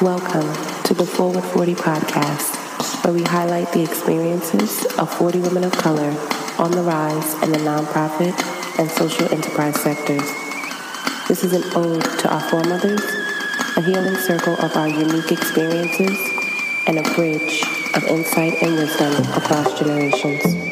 Welcome to the Forward 40 podcast, where we highlight the experiences of 40 women of color on the rise in the nonprofit and social enterprise sectors. This is an ode to our foremothers, a healing circle of our unique experiences, and a bridge of insight and wisdom across generations.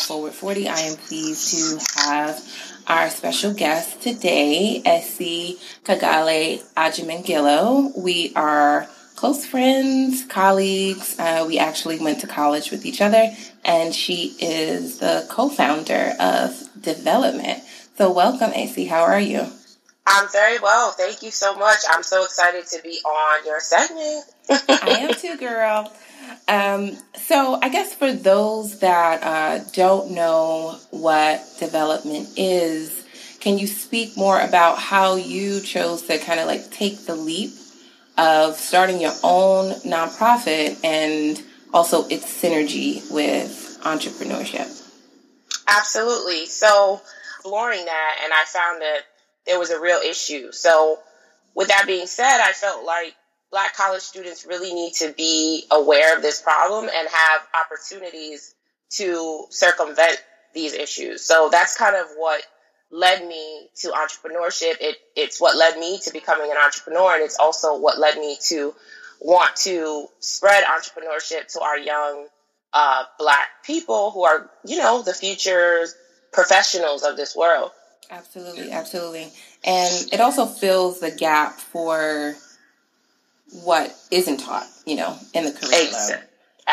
Of Forward 40. I am pleased to have our special guest today, Essie Kagale Ajimangilo. We are close friends, colleagues. Uh, we actually went to college with each other, and she is the co-founder of Difvelopment. So welcome, Essie. How are you? I'm very well. Thank you so much. I'm so excited to be on your segment. I am too, girl. Um, so, I guess for those that uh, don't know what Difvelopment is, can you speak more about how you chose to kind of like take the leap of starting your own nonprofit and also its synergy with entrepreneurship? Absolutely. So, exploring that, and I found that there was a real issue. So, with that being said, I felt like black college students really need to be aware of this problem and have opportunities to circumvent these issues. So that's kind of what led me to entrepreneurship. It, it's what led me to becoming an entrepreneur. And it's also what led me to want to spread entrepreneurship to our young uh, black people who are, you know, the future professionals of this world. Absolutely, absolutely. And it also fills the gap for what isn't taught, you know, in the curriculum.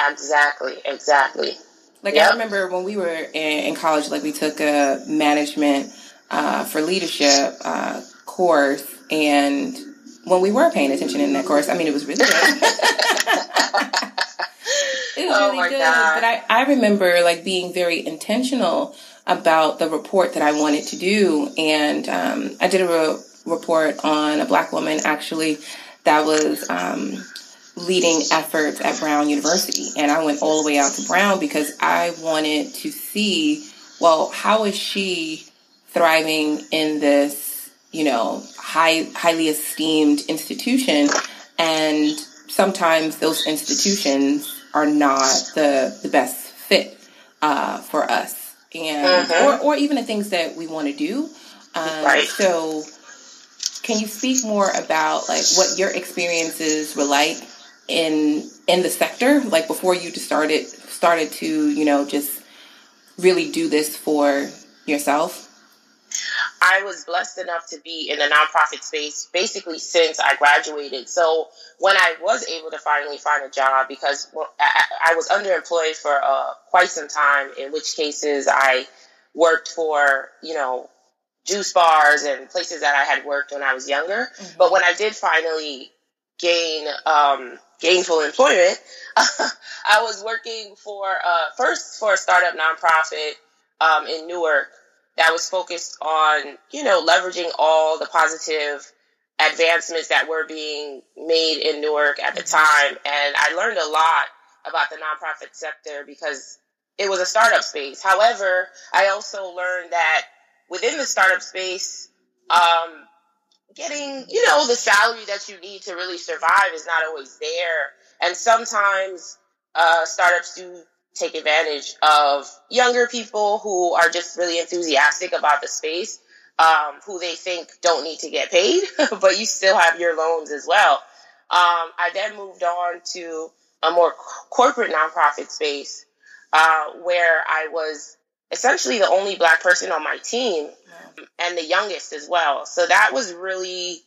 Exactly, exactly. Like yep. I remember when we were in, in, college, like we took a management uh, for leadership uh, course, and when we were paying attention in that course, I mean, it was really good. it was oh really good. God. But I, I remember like being very intentional about the report that I wanted to do, and um, I did a re- report on a black woman actually that was um, leading efforts at Brown University. And I went all the way out to Brown because I wanted to see, well, how is she thriving in this, you know, high, highly esteemed institution? And sometimes those institutions are not the, the best fit uh, for us. And, uh-huh. or, or even the things that we want to do. Um, right. So, can you speak more about like what your experiences were like in in the sector, like before you started started to you know just really do this for yourself? I was blessed enough to be in the nonprofit space basically since I graduated. So when I was able to finally find a job, because I was underemployed for uh, quite some time, in which cases I worked for, you know, juice bars and places that I had worked when I was younger. Mm-hmm. But when I did finally gain um, gainful employment, I was working for uh, first for a startup nonprofit um, in Newark that was focused on you know leveraging all the positive advancements that were being made in Newark at the mm-hmm. time, and I learned a lot about the nonprofit sector because it was a startup space. However, I also learned that within the startup space, um, getting, you know, the salary that you need to really survive is not always there. And sometimes, uh, startups do take advantage of younger people who are just really enthusiastic about the space, um, who they think don't need to get paid, but you still have your loans as well. Um, I then moved on to a more corporate nonprofit space, uh, where I was essentially the only black person on my team and the youngest as well. So that was really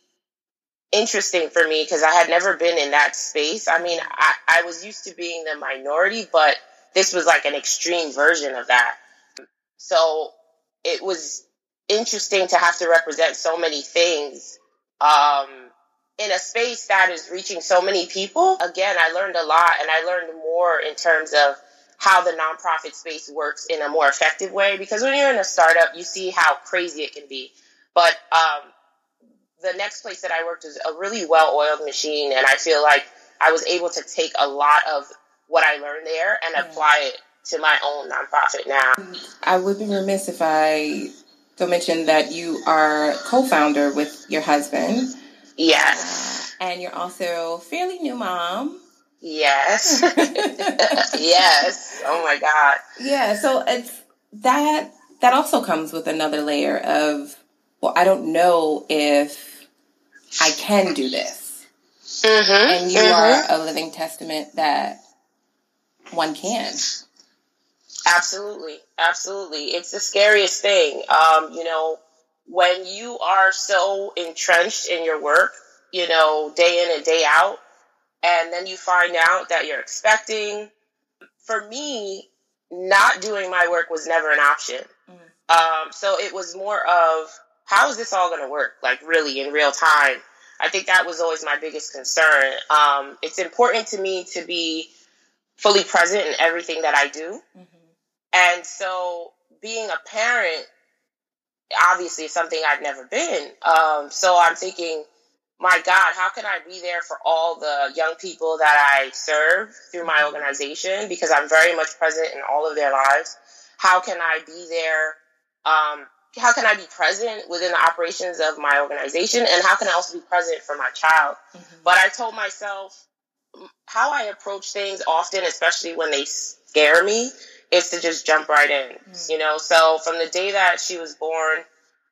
interesting for me because I had never been in that space. I mean, I, I was used to being the minority, but this was like an extreme version of that. So it was interesting to have to represent so many things um, in a space that is reaching so many people. Again, I learned a lot and I learned more in terms of how the nonprofit space works in a more effective way. Because when you're in a startup, you see how crazy it can be. But um, the next place that I worked is a really well oiled machine, and I feel like I was able to take a lot of what I learned there and yeah. apply it to my own nonprofit now. I would be remiss if I don't mention that you are co-founder with your husband. Yes. Uh, and you're also fairly new mom. Yes. yes. Oh my God. Yeah. So it's that that also comes with another layer of well, I don't know if I can do this. Mm-hmm. And you mm-hmm. are a living testament that one can. Absolutely. Absolutely. It's the scariest thing. Um, you know, when you are so entrenched in your work, you know, day in and day out, and then you find out that you're expecting. For me, not doing my work was never an option. Mm. Um, so it was more of how is this all going to work? Like really in real time. I think that was always my biggest concern. Um, it's important to me to be fully present in everything that I do. Mm-hmm. And so being a parent obviously is something I've never been. Um, so I'm thinking, my God, how can I be there for all the young people that I serve through my organization? Because I'm very much present in all of their lives. How can I be there? Um, how can I be present within the operations of my organization? And how can I also be present for my child? Mm-hmm. But I told myself how I approach things often, especially when they scare me, is to just jump right in. Mm-hmm. You know, so from the day that she was born,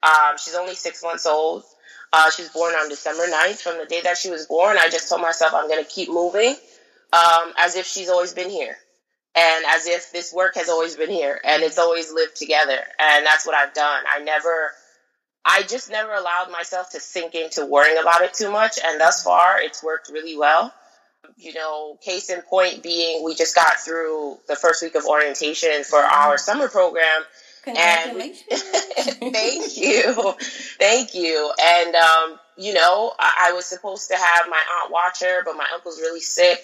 um, she's only six months old. Uh, she was born on December 9th. From the day that she was born, I just told myself I'm going to keep moving um, as if she's always been here and as if this work has always been here and it's always lived together. And that's what I've done. I never, I just never allowed myself to sink into worrying about it too much. And thus far, it's worked really well. You know, case in point being, we just got through the first week of orientation for our summer program Congratulations. And thank you. Thank you. And, um, you know, I, I was supposed to have my aunt watch her, but my uncle's really sick.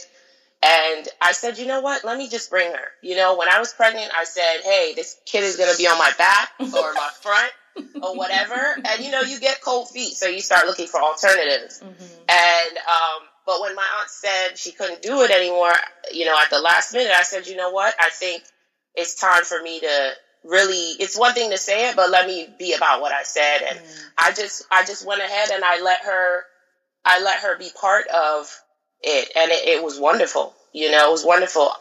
And I said, you know what? Let me just bring her. You know, when I was pregnant, I said, hey, this kid is going to be on my back or my front or whatever. And, you know, you get cold feet. So you start looking for alternatives. Mm-hmm. And, um, but when my aunt said she couldn't do it anymore, you know, at the last minute, I said, you know what? I think it's time for me to really it's one thing to say it but let me be about what i said. And mm. i just i just went ahead and i let her i let her be part of it. And it, it was wonderful you know it was wonderful.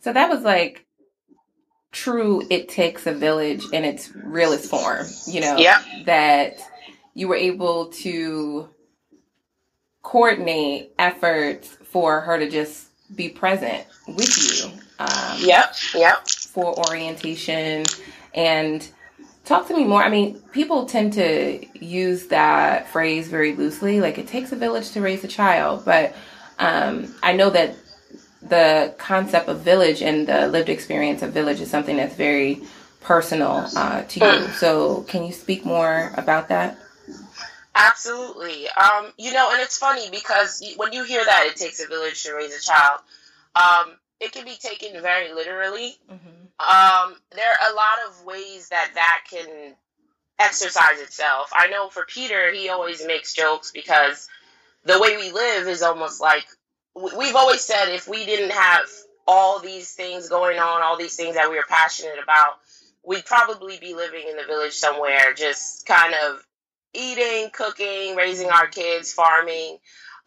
So that was like true it takes a village in its realest form you know yeah. that you were able to coordinate efforts for her to just be present with you. Um, yep yep for orientation and talk to me more. I mean, people tend to use that phrase very loosely, like it takes a village to raise a child, but um, I know that the concept of village and the lived experience of village is something that's very personal uh, to you. Mm. So, can you speak more about that? Absolutely. Um, you know, and it's funny because when you hear that it takes a village to raise a child, um, it can be taken very literally. Mm-hmm. Um, there are a lot of ways that that can exercise itself. I know for Peter, he always makes jokes because the way we live is almost like we've always said if we didn't have all these things going on, all these things that we are passionate about, we'd probably be living in the village somewhere, just kind of eating, cooking, raising our kids, farming.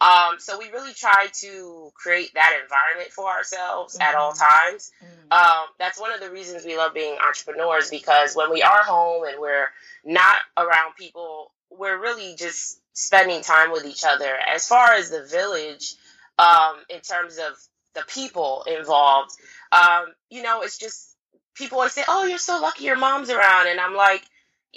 Um, so we really try to create that environment for ourselves mm-hmm. at all mm-hmm. times. Mm-hmm. Um, that's one of the reasons we love being entrepreneurs because when we are home and we're not around people, we're really just spending time with each other. As far as the village, um, in terms of the people involved, um, you know, it's just people always say, "Oh, you're so lucky your mom's around," and I'm like.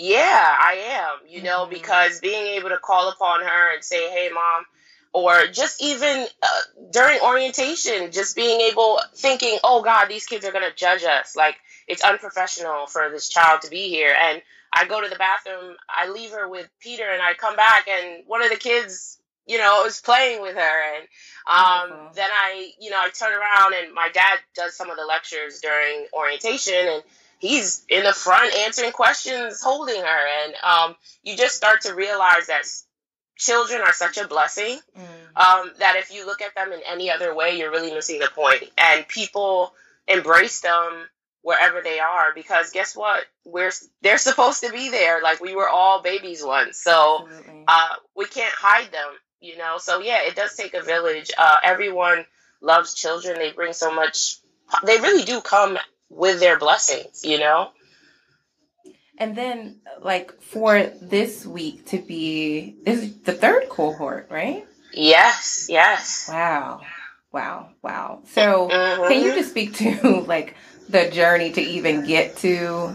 Yeah, I am, you know, mm-hmm. because being able to call upon her and say, "Hey, mom, or just even uh, during orientation, just being able, thinking, oh God, these kids are going to judge us. Like, it's unprofessional for this child to be here. And I go to the bathroom, I leave her with Peter, and I come back, and one of the kids you know, was playing with her. And um, then I, you know, I turn around and my dad does some of the lectures during orientation and he's in the front answering questions, holding her. And um, you just start to realize that children are such a blessing mm. um, that if you look at them in any other way, you're really missing the point. And people embrace them wherever they are because guess what? We're they're supposed to be there. Like we were all babies once. So uh, we can't hide them you know? So yeah it does take a village. Uh, everyone loves children. They bring so much they really do come with their blessings you know and then like for this week to be is the third cohort right? Yes yes. Wow. Wow wow. So mm-hmm. can you just speak to like the journey to even get to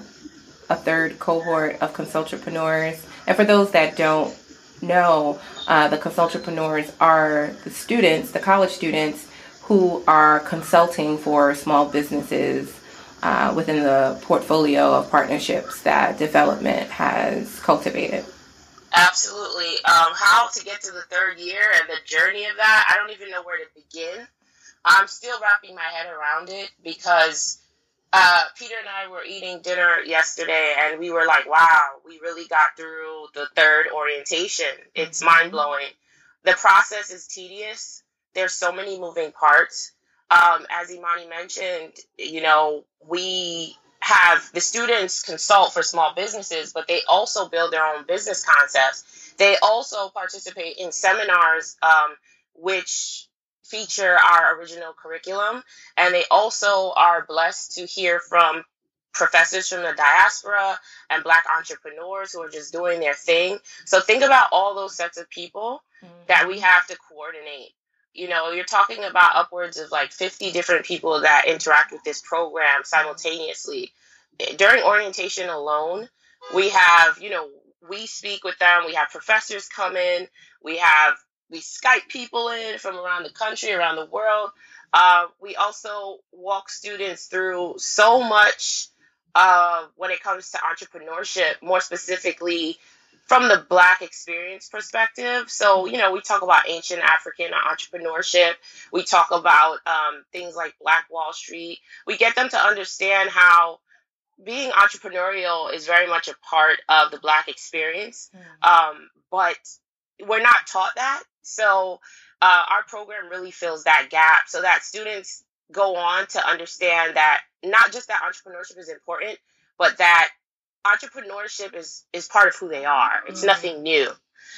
a third cohort of consultrepreneurs and for those that don't know, uh, the consultrepreneurs are the students, the college students who are consulting for small businesses uh, within the portfolio of partnerships that Difvelopment has cultivated. Absolutely. Um, how to get to the third year and the journey of that, I don't even know where to begin. I'm still wrapping my head around it because uh, Peter and I were eating dinner yesterday, and we were like, "Wow, we really got through the third orientation. It's mm-hmm. mind blowing. The process is tedious. There's so many moving parts. Um, as Imani mentioned, you know, we have the students consult for small businesses, but they also build their own business concepts. They also participate in seminars, um, which feature our original curriculum. And they also are blessed to hear from professors from the diaspora and black entrepreneurs who are just doing their thing. So think about all those sets of people mm-hmm. that we have to coordinate. You know, you're talking about upwards of like 50 different people that interact with this program simultaneously. During orientation alone, we have, you know, we speak with them, we have professors come in, we have we Skype people in from around the country, around the world. Uh, we also walk students through so much uh, when it comes to entrepreneurship, more specifically from the Black experience perspective. So, you know, we talk about ancient African entrepreneurship. We talk about um, things like Black Wall Street. We get them to understand how being entrepreneurial is very much a part of the Black experience. Mm. Um, but we're not taught that. So uh, our program really fills that gap so that students go on to understand that not just that entrepreneurship is important, but that entrepreneurship is is part of who they are. It's mm nothing new,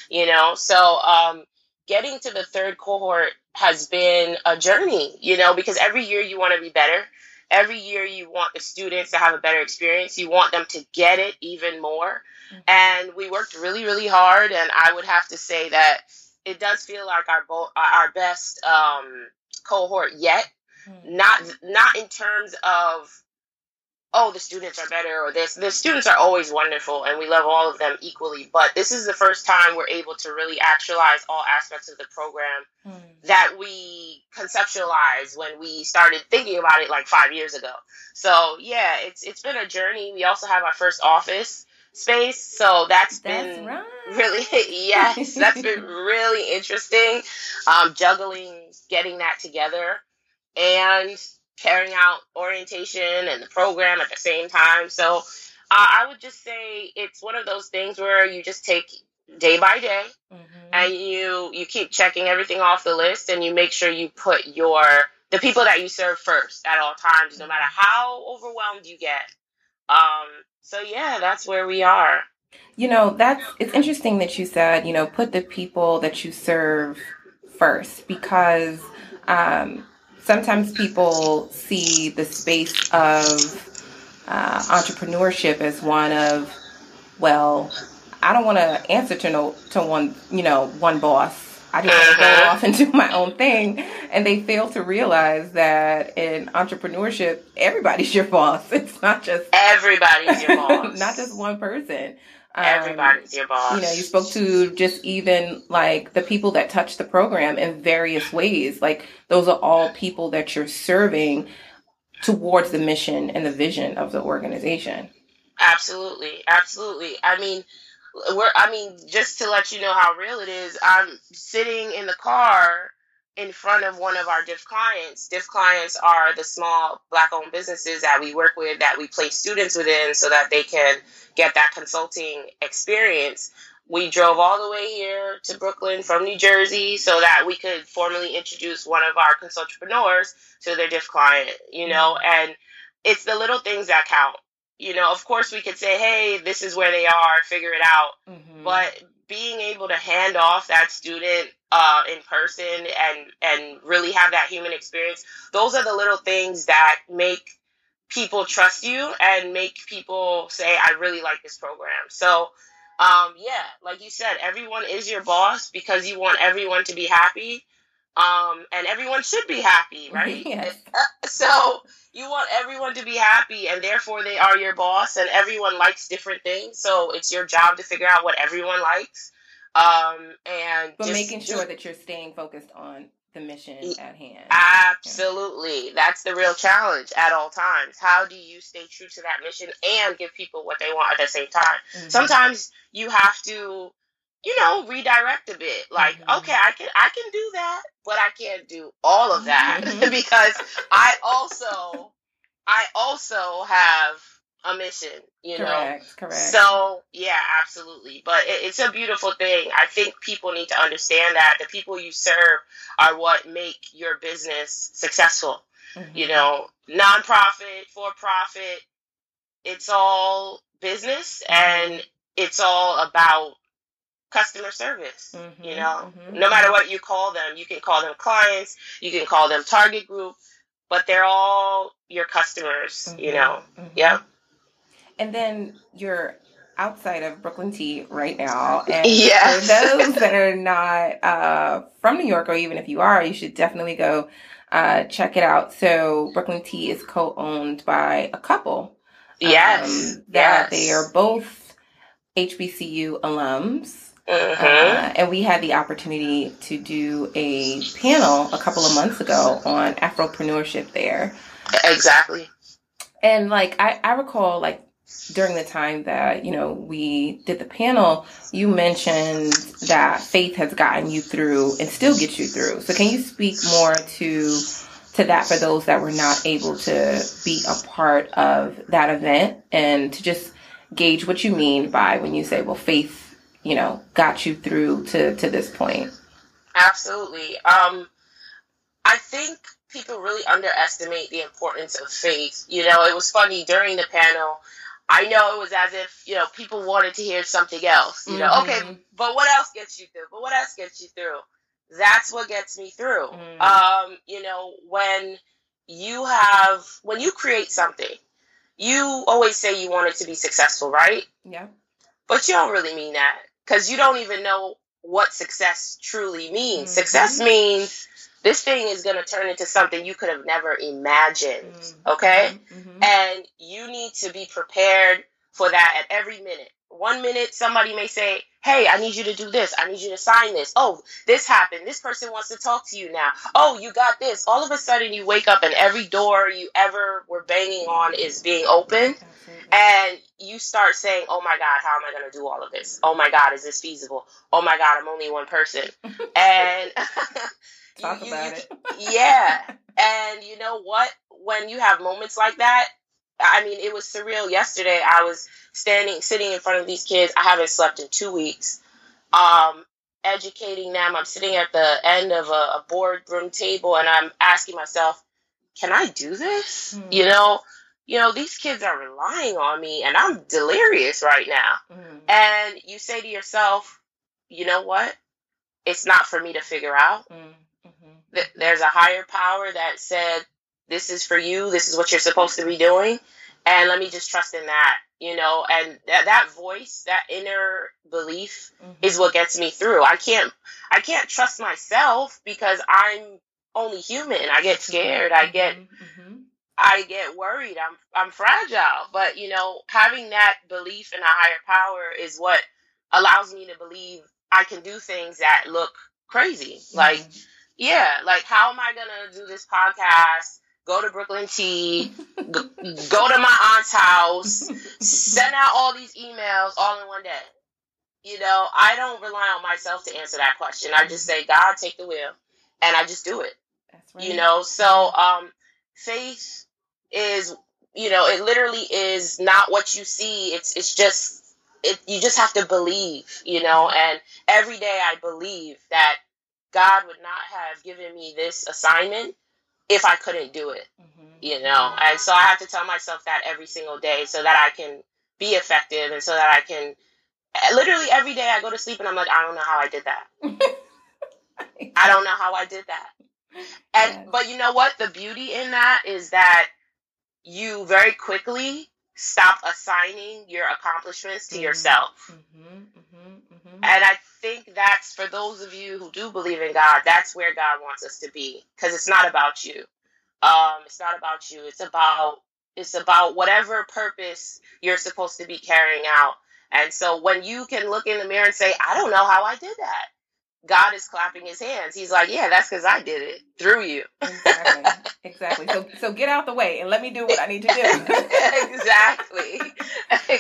you know. So um, getting to the third cohort has been a journey, you know, because every year you want to be better. Every year you want the students to have a better experience. You want them to get it even more. Mm-hmm. And we worked really, really hard. And I would have to say that it does feel like our bo- our best um, cohort yet. Mm-hmm. Not not in terms of oh the students are better or this. The students are always wonderful and we love all of them equally. But this is the first time we're able to really actualize all aspects of the program mm-hmm. that we conceptualized when we started thinking about it like five years ago. So yeah, it's it's been a journey. We also have our first office space. So that's, that's been right. really, yes, that's been really interesting. Um, juggling, getting that together, and carrying out orientation and the program at the same time. So uh, I would just say it's one of those things where you just take day by day mm-hmm. and you you keep checking everything off the list and you make sure you put your the people that you serve first at all times no matter how overwhelmed you get um so yeah, that's where we are. You know, that's it's interesting that you said, you know, put the people that you serve first because um, sometimes people see the space of uh, entrepreneurship as one of, well, I don't want to answer to no to one, you know, one boss. I just want to go uh-huh. off and do my own thing. And they fail to realize that in entrepreneurship, everybody's your boss. It's not just everybody's your boss. not just one person. Um, everybody's your boss. You know, you spoke to just even like the people that touch the program in various ways. Like those are all people that you're serving towards the mission and the vision of the organization. Absolutely. Absolutely. I mean, we're I mean, just to let you know how real it is, I'm sitting in the car in front of one of our DIF clients. DIF clients are the small black owned businesses that we work with that we place students within so that they can get that consulting experience. We drove all the way here to Brooklyn from New Jersey so that we could formally introduce one of our consultpreneurs to their DIF client, you know, mm-hmm. and it's the little things that count you know, of course we could say, hey, this is where they are, figure it out. Mm-hmm. But being able to hand off that student uh, in person and and really have that human experience, those are the little things that make people trust you and make people say, I really like this program. So um, yeah, like you said, everyone is your boss because you want everyone to be happy um, and everyone should be happy, right? Yes. So you want everyone to be happy, and therefore they are your boss, and everyone likes different things. So it's your job to figure out what everyone likes, um, and but making sure that you're staying focused on the mission at hand. Absolutely, yeah. that's the real challenge at all times. How do you stay true to that mission and give people what they want at the same time? Mm-hmm. Sometimes you have to you know, redirect a bit. Like, mm-hmm. okay, I can I can do that, but I can't do all of that mm-hmm. because I also I also have a mission, you correct, know. Correct. So yeah, absolutely. But it, it's a beautiful thing. I think people need to understand that the people you serve are what make your business successful. Mm-hmm. You know, nonprofit, for profit, it's all business mm-hmm. and it's all about customer service. Mm-hmm, you know, mm-hmm. no matter what you call them, you can call them clients, you can call them target group, but they're all your customers. Mm-hmm, you know, mm-hmm. yeah. And then you're outside of Brooklyn Tea right now, and yes. for those that are not uh, from New York, or even if you are, you should definitely go uh, check it out. So Brooklyn Tea is co-owned by a couple. Yes, um, that yes. they are both HBCU alums. Mm-hmm. Uh, and we had the opportunity to do a panel a couple of months ago on Afropreneurship there. Exactly. And like I, I recall like during the time that, you know, we did the panel, you mentioned that faith has gotten you through and still gets you through. So can you speak more to to that for those that were not able to be a part of that event and to just gauge what you mean by when you say, well, faith you know, got you through to, to this point? Absolutely. Um, I think people really underestimate the importance of faith. You know, it was funny during the panel. I know it was as if, you know, people wanted to hear something else. You know, mm-hmm. okay, but what else gets you through? But what else gets you through? That's what gets me through. Mm-hmm. Um, you know, when you have, when you create something, you always say you want it to be successful, right? Yeah. But you don't really mean that because you don't even know what success truly means. Mm-hmm. Success means this thing is going to turn into something you could have never imagined. Mm-hmm. Okay? Mm-hmm. And you need to be prepared for that at every minute. One minute, somebody may say, Hey, I need you to do this. I need you to sign this. Oh, this happened. This person wants to talk to you now. Oh, you got this. All of a sudden, you wake up and every door you ever were banging on is being opened. And you start saying, "Oh my God, how am I going to do all of this? Oh my God, is this feasible? Oh my God, I'm only one person." and talk you, about you, it. yeah, and you know what? When you have moments like that, I mean, it was surreal. Yesterday, I was standing, sitting in front of these kids. I haven't slept in two weeks. Um, educating them. I'm sitting at the end of a, a boardroom table, and I'm asking myself, "Can I do this?" Mm. You know you know, these kids are relying on me and I'm delirious right now. Mm-hmm. And you say to yourself, you know what? It's not for me to figure out. Mm-hmm. There's a higher power that said, this is for you. This is what you're supposed to be doing. And let me just trust in that, you know, and that, that voice, that inner belief mm-hmm. is what gets me through. I can't, I can't trust myself because I'm only human. I get scared. I get, mm-hmm. Mm-hmm. I get worried. I'm I'm fragile, but you know, having that belief in a higher power is what allows me to believe I can do things that look crazy. Mm-hmm. Like, yeah, like how am I gonna do this podcast? Go to Brooklyn Tea, go, go to my aunt's house, send out all these emails all in one day. you know, I don't rely on myself to answer that question. I just say, God, take the wheel, and I just do it. That's right. You know, so um, faith is, you know, it literally is not what you see. It's it's just it. You just have to believe, you know. And every day I believe that God would not have given me this assignment if I couldn't do it, mm-hmm. you know. And so I have to tell myself that every single day so that I can be effective and so that I can literally every day I go to sleep and I'm like, I don't know how I did that. I don't know how I did that. And yes. but you know what? The beauty in that is that you very quickly stop assigning your accomplishments to yourself. Mm-hmm, mm-hmm, mm-hmm, and I think that's for those of you who do believe in God, that's where God wants us to be because it's not about you. Um, it's not about you. It's about it's about whatever purpose you're supposed to be carrying out. And so when you can look in the mirror and say, I don't know how I did that. God is clapping his hands. He's like, yeah, that's because I did it through you. exactly. Exactly. So, so get out the way and let me do what I need to do. exactly.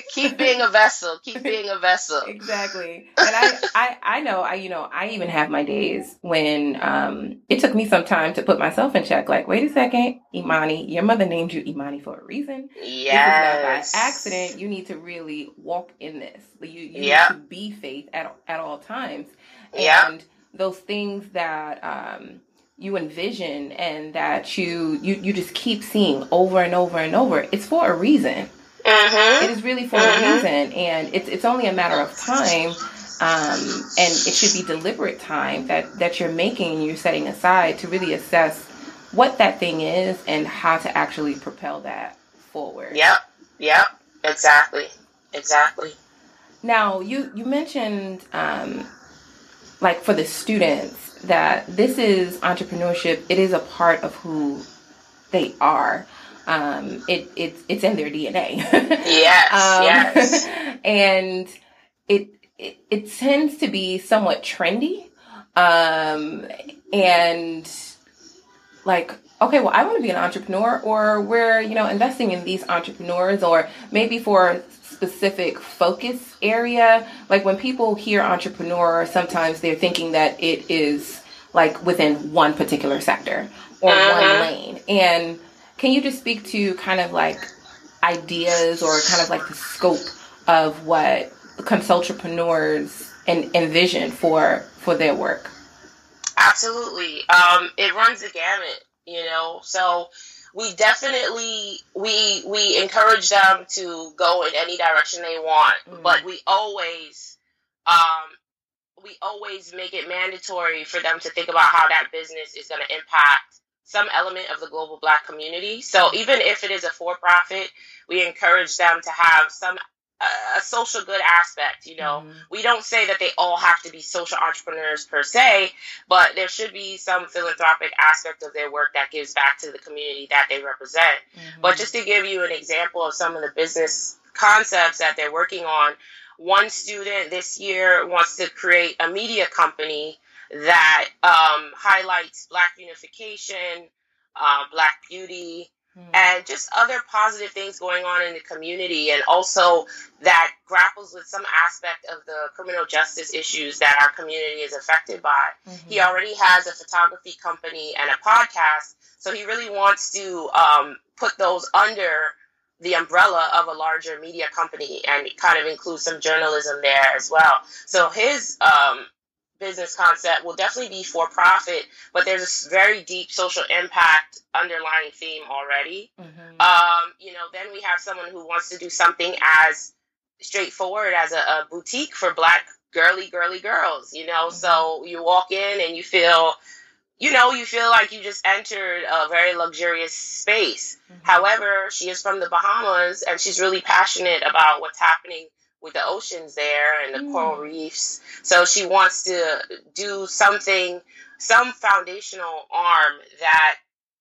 Keep being a vessel. Keep being a vessel. Exactly. And I, I, I know, I, you know, I even have my days when um, it took me some time to put myself in check. Like, wait a second, Imani, your mother named you Imani for a reason. Yes. by accident. You need to really walk in this. You, you yep. need to be faith at at all times. Yeah. And those things that um, you envision and that you, you you just keep seeing over and over and over, it's for a reason. Mm-hmm. It is really for mm-hmm. a reason, and it's it's only a matter of time. Um, and it should be deliberate time that that you're making and you're setting aside to really assess what that thing is and how to actually propel that forward. Yep. Yep. Exactly. Exactly. Now you you mentioned um, like for the students that this is entrepreneurship. It is a part of who they are. Um, it, it it's in their dna yes um, yes. and it, it it tends to be somewhat trendy. Um, and like okay well i want to be an entrepreneur or we're you know investing in these entrepreneurs or maybe for specific focus area. Like when people hear entrepreneur, sometimes they're thinking that it is like within one particular sector or uh-huh. one lane. And can you just speak to kind of like ideas or kind of like the scope of what consultpreneurs and envision for for their work? Absolutely. Um, it runs the gamut, you know. So we definitely we we encourage them to go in any direction they want, mm-hmm. but we always um we always make it mandatory for them to think about how that business is going to impact some element of the global black community. So even if it is a for profit, we encourage them to have some a, social good aspect. You know, mm-hmm. we don't say that they all have to be social entrepreneurs per se, but there should be some philanthropic aspect of their work that gives back to the community that they represent. Mm-hmm. But just to give you an example of some of the business concepts that they're working on, one student this year wants to create a media company that um, highlights Black unification, uh, Black beauty, mm. and just other positive things going on in the community, and also that grapples with some aspect of the criminal justice issues that our community is affected by. Mm-hmm. He already has a photography company and a podcast, so he really wants to um, put those under the umbrella of a larger media company and kind of include some journalism there as well. So his um, business concept will definitely be for profit, but there's a very deep social impact underlying theme already. Mm-hmm. Um, you know, then we have someone who wants to do something as straightforward as a, a boutique for black girly girly girls. You know, mm-hmm. so you walk in and you feel. You know, you feel like you just entered a very luxurious space. Mm-hmm. However, she is from the Bahamas and she's really passionate about what's happening with the oceans there and the mm. coral reefs. So she wants to do something, some foundational arm that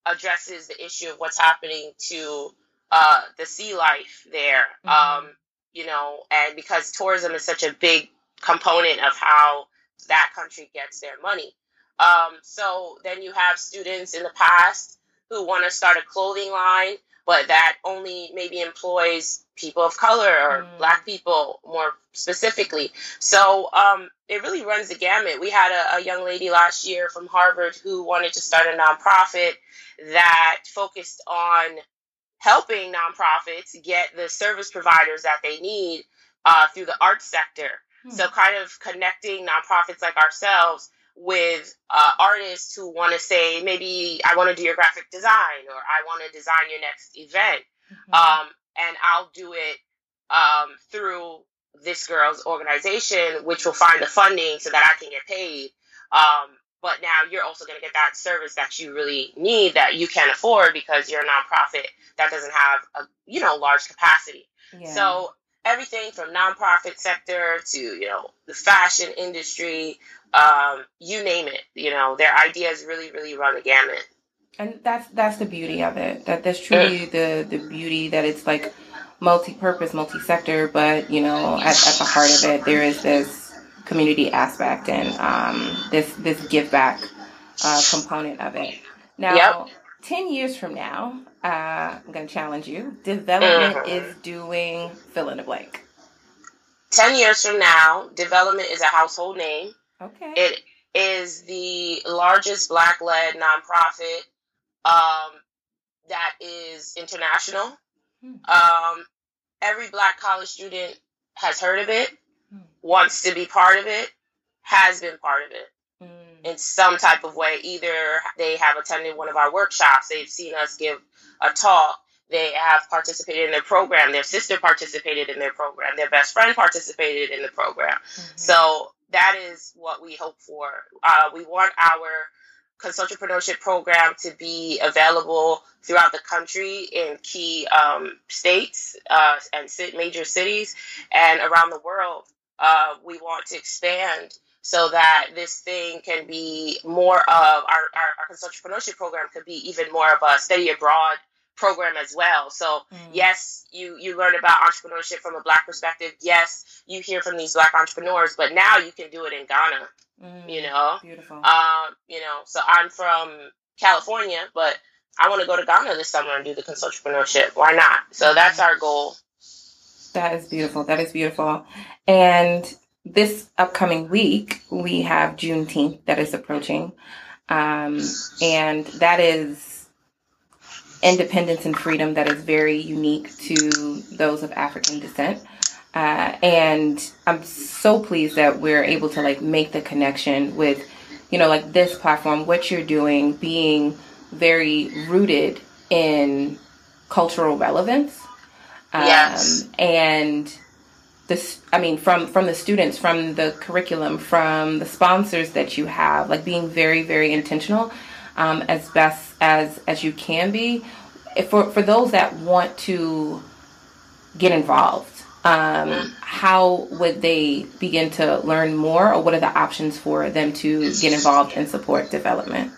addresses the issue of what's happening to uh, the sea life there. Mm-hmm. Um, you know, and because tourism is such a big component of how that country gets their money. Um, so then you have students in the past who want to start a clothing line but that only maybe employs people of color or mm. black people more specifically. So um, it really runs the gamut. We had a, a young lady last year from Harvard who wanted to start a nonprofit that focused on helping nonprofits get the service providers that they need uh, through the arts sector. Hmm. So, kind of connecting nonprofits like ourselves with uh, artists who want to say, maybe I want to do your graphic design or I want to design your next event. Mm-hmm. Um, and I'll do it um, through this girl's organization, which will find the funding so that I can get paid. Um, but now you're also going to get that service that you really need that you can't afford because you're a nonprofit that doesn't have a you know large capacity. Yeah. So everything from nonprofit sector to you know the fashion industry, um, you name it. You know their ideas really really run the gamut. And that's that's the beauty of it. That that's truly the the beauty that it's like multi-purpose, multi-sector, but you know at, at the heart of it there is this community aspect and um, this this give back uh, component of it. Now, yep. ten years from now, uh, I'm going to challenge you. Difvelopment mm-hmm. is doing fill in the blank. 10 years from now, Difvelopment is a household name. Okay. It is the largest black led nonprofit um, that is international. Hmm. Um, every black college student has heard of it, hmm. wants to be part of it, has been part of it hmm. in some type of way. Either they have attended one of our workshops, they've seen us give a talk. They have participated in their program. Their sister participated in their program. Their best friend participated in the program. Mm-hmm. So that is what we hope for. Uh, we want our consultantpreneurship program to be available throughout the country in key um, states uh, and major cities and around the world. Uh, we want to expand so that this thing can be more of our, our, our consultantpreneurship program could be even more of a study abroad program as well. So mm. yes, you you learn about entrepreneurship from a black perspective. Yes, you hear from these black entrepreneurs, but now you can do it in Ghana. Mm. You know, beautiful. Um, you know, so I'm from California, but I want to go to Ghana this summer and do the consultantpreneurship. Why not? So mm. that's our goal. That is beautiful. That is beautiful. And this upcoming week, we have Juneteenth that is approaching. Um, and that is independence and freedom that is very unique to those of African descent. Uh, and I'm so pleased that we're able to like make the connection with, you know, like this platform, what you're doing being very rooted in cultural relevance. Um, yes. And this, I mean, from, from the students, from the curriculum, from the sponsors that you have, like being very, very intentional um, as best as as you can be. For for those that want to get involved, um, how would they begin to learn more, or what are the options for them to get involved and support Difvelopment?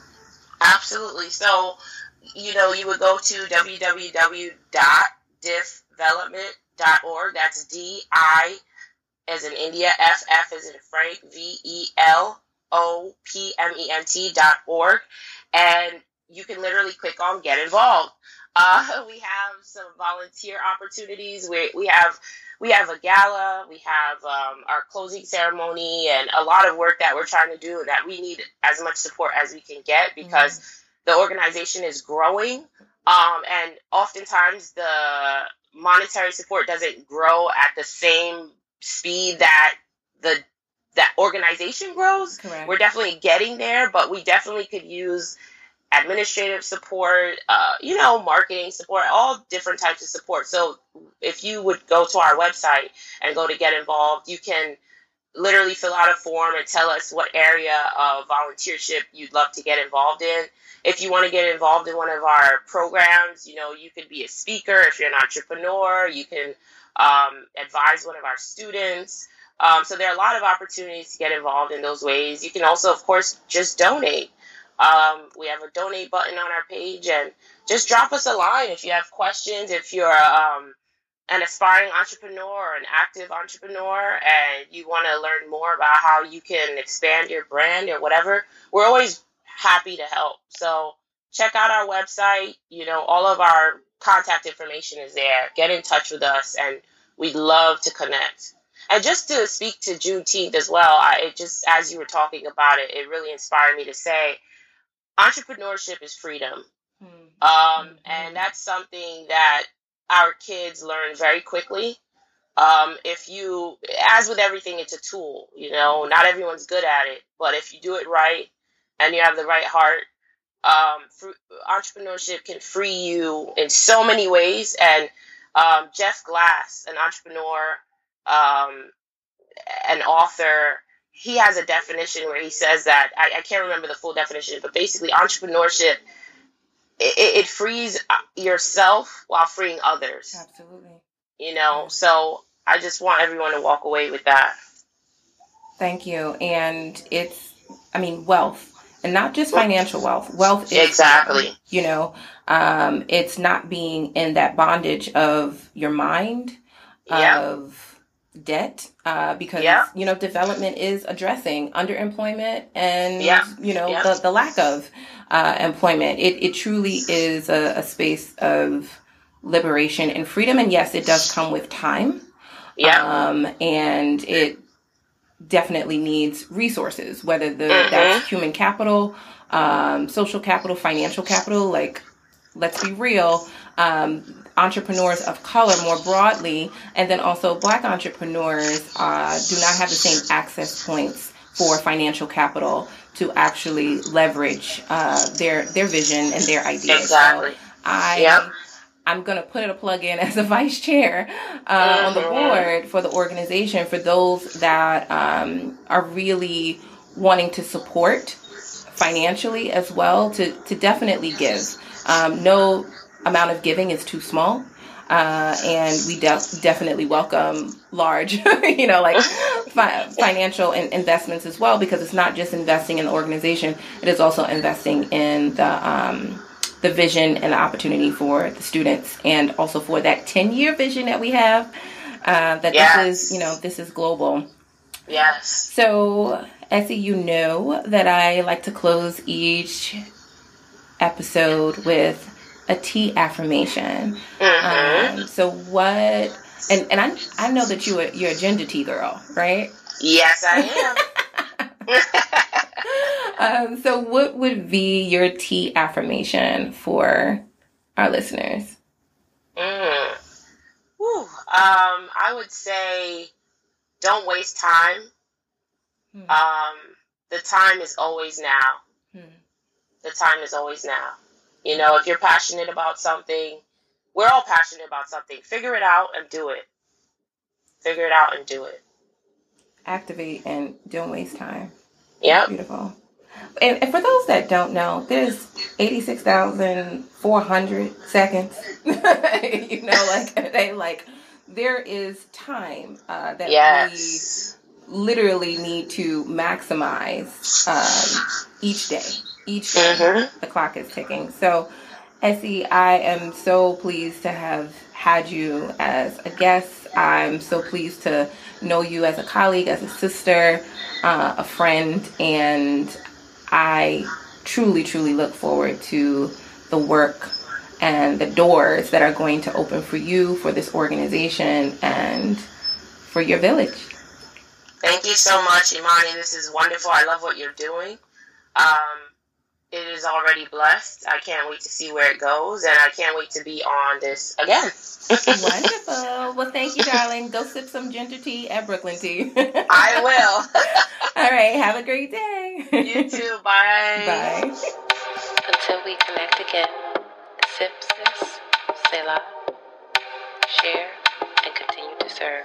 Absolutely. So, you know, you would go to www.difvelopment.org. That's D I as in India, F F as in Frank, V E L O P M E N T dot org and you can literally click on get involved. Uh, we have some volunteer opportunities. We, we have we have a gala, we have um, our closing ceremony, and a lot of work that we're trying to do that we need as much support as we can get because mm-hmm. the organization is growing. Um, and oftentimes the monetary support doesn't grow at the same speed that the that organization grows. Correct. We're definitely getting there, but we definitely could use administrative support, uh, you know, marketing support, all different types of support. So if you would go to our website and go to get involved, you can literally fill out a form and tell us what area of volunteership you'd love to get involved in. If you want to get involved in one of our programs, you know, you could be a speaker. If you're an entrepreneur, you can um, advise one of our students. Um, so there are a lot of opportunities to get involved in those ways. You can also, of course, just donate. Um, we have a donate button on our page, and just drop us a line if you have questions. If you're um, an aspiring entrepreneur or an active entrepreneur, and you want to learn more about how you can expand your brand or whatever, we're always happy to help. So check out our website. You know, all of our contact information is there. Get in touch with us, and we'd love to connect. And just to speak to Juneteenth as well, I, it just as you were talking about it, it really inspired me to say, entrepreneurship is freedom, mm-hmm. um, mm-hmm. and that's something that our kids learn very quickly. Um, if you, as with everything, it's a tool. You know, not everyone's good at it, but if you do it right and you have the right heart, um, entrepreneurship can free you in so many ways. And um, Jeff Glass, an entrepreneur, um, an author, he has a definition where he says that I, I, can't remember the full definition, but basically, entrepreneurship it, it frees uh, yourself while freeing others. Absolutely. You know, so I just want everyone to walk away with that. Thank you. And it's, I mean, wealth and not just financial wealth. Wealth is exactly. You know, um, it's not being in that bondage of your mind, yeah. of debt, uh, because yeah. you know development is addressing underemployment and yeah. you know the, the lack of uh, employment. It it truly is a, a space of liberation and freedom, and yes, it does come with time. Yeah. Um, and it definitely needs resources, whether the, mm-hmm. that's human capital, um, social capital, financial capital. Like, let's be real. Um, entrepreneurs of color more broadly, and then also black entrepreneurs uh, do not have the same access points for financial capital to actually leverage uh, their their vision and their ideas. Exactly. So I yep. I'm going to put a plug in as a vice chair uh, mm-hmm. on the mm-hmm. board for the organization for those that um, are really wanting to support financially as well to, to definitely give. Um, no amount of giving is too small. Uh, and we de- definitely welcome large, you know, like fi- financial in- investments as well, because it's not just investing in the organization; it is also investing in the um, the vision and the opportunity for the students and also for that 10 year vision that we have uh, that yes. this is you know this is global yes so Essie you know that I like to close each episode with a T affirmation mm-hmm. um, so what and, and I, I know that you are, you're a gender T girl right yes I am um, so, what would be your T affirmation for our listeners? Mm. Whew. Um, I would say, don't waste time. Hmm. Um, the time is always now. Hmm. The time is always now. You know, if you're passionate about something, we're all passionate about something. Figure it out and do it. Figure it out and do it. Activate and don't waste time. Yeah. Beautiful and, and for those that don't know, there's 86,400 seconds. you know, like they like there is time uh, that yes. we literally need to maximize um, each day. Each day, mm-hmm. the clock is ticking. So, Essie, I am so pleased to have had you as a guest. I'm so pleased to know you as a colleague, as a sister, uh, a friend, and I truly, truly look forward to the work and the doors that are going to open for you, for this organization, and for your village. Thank you so much, Imani. This is wonderful. I love what you're doing. Um, it is already blessed. I can't wait to see where it goes, and I can't wait to be on this again. Wonderful. Well, thank you, darling. Go sip some ginger tea at Brooklyn Tea. I will. All right. Have a great day. You too. Bye. Bye. Until we connect again, sip, sis, Selah, share, and continue to serve.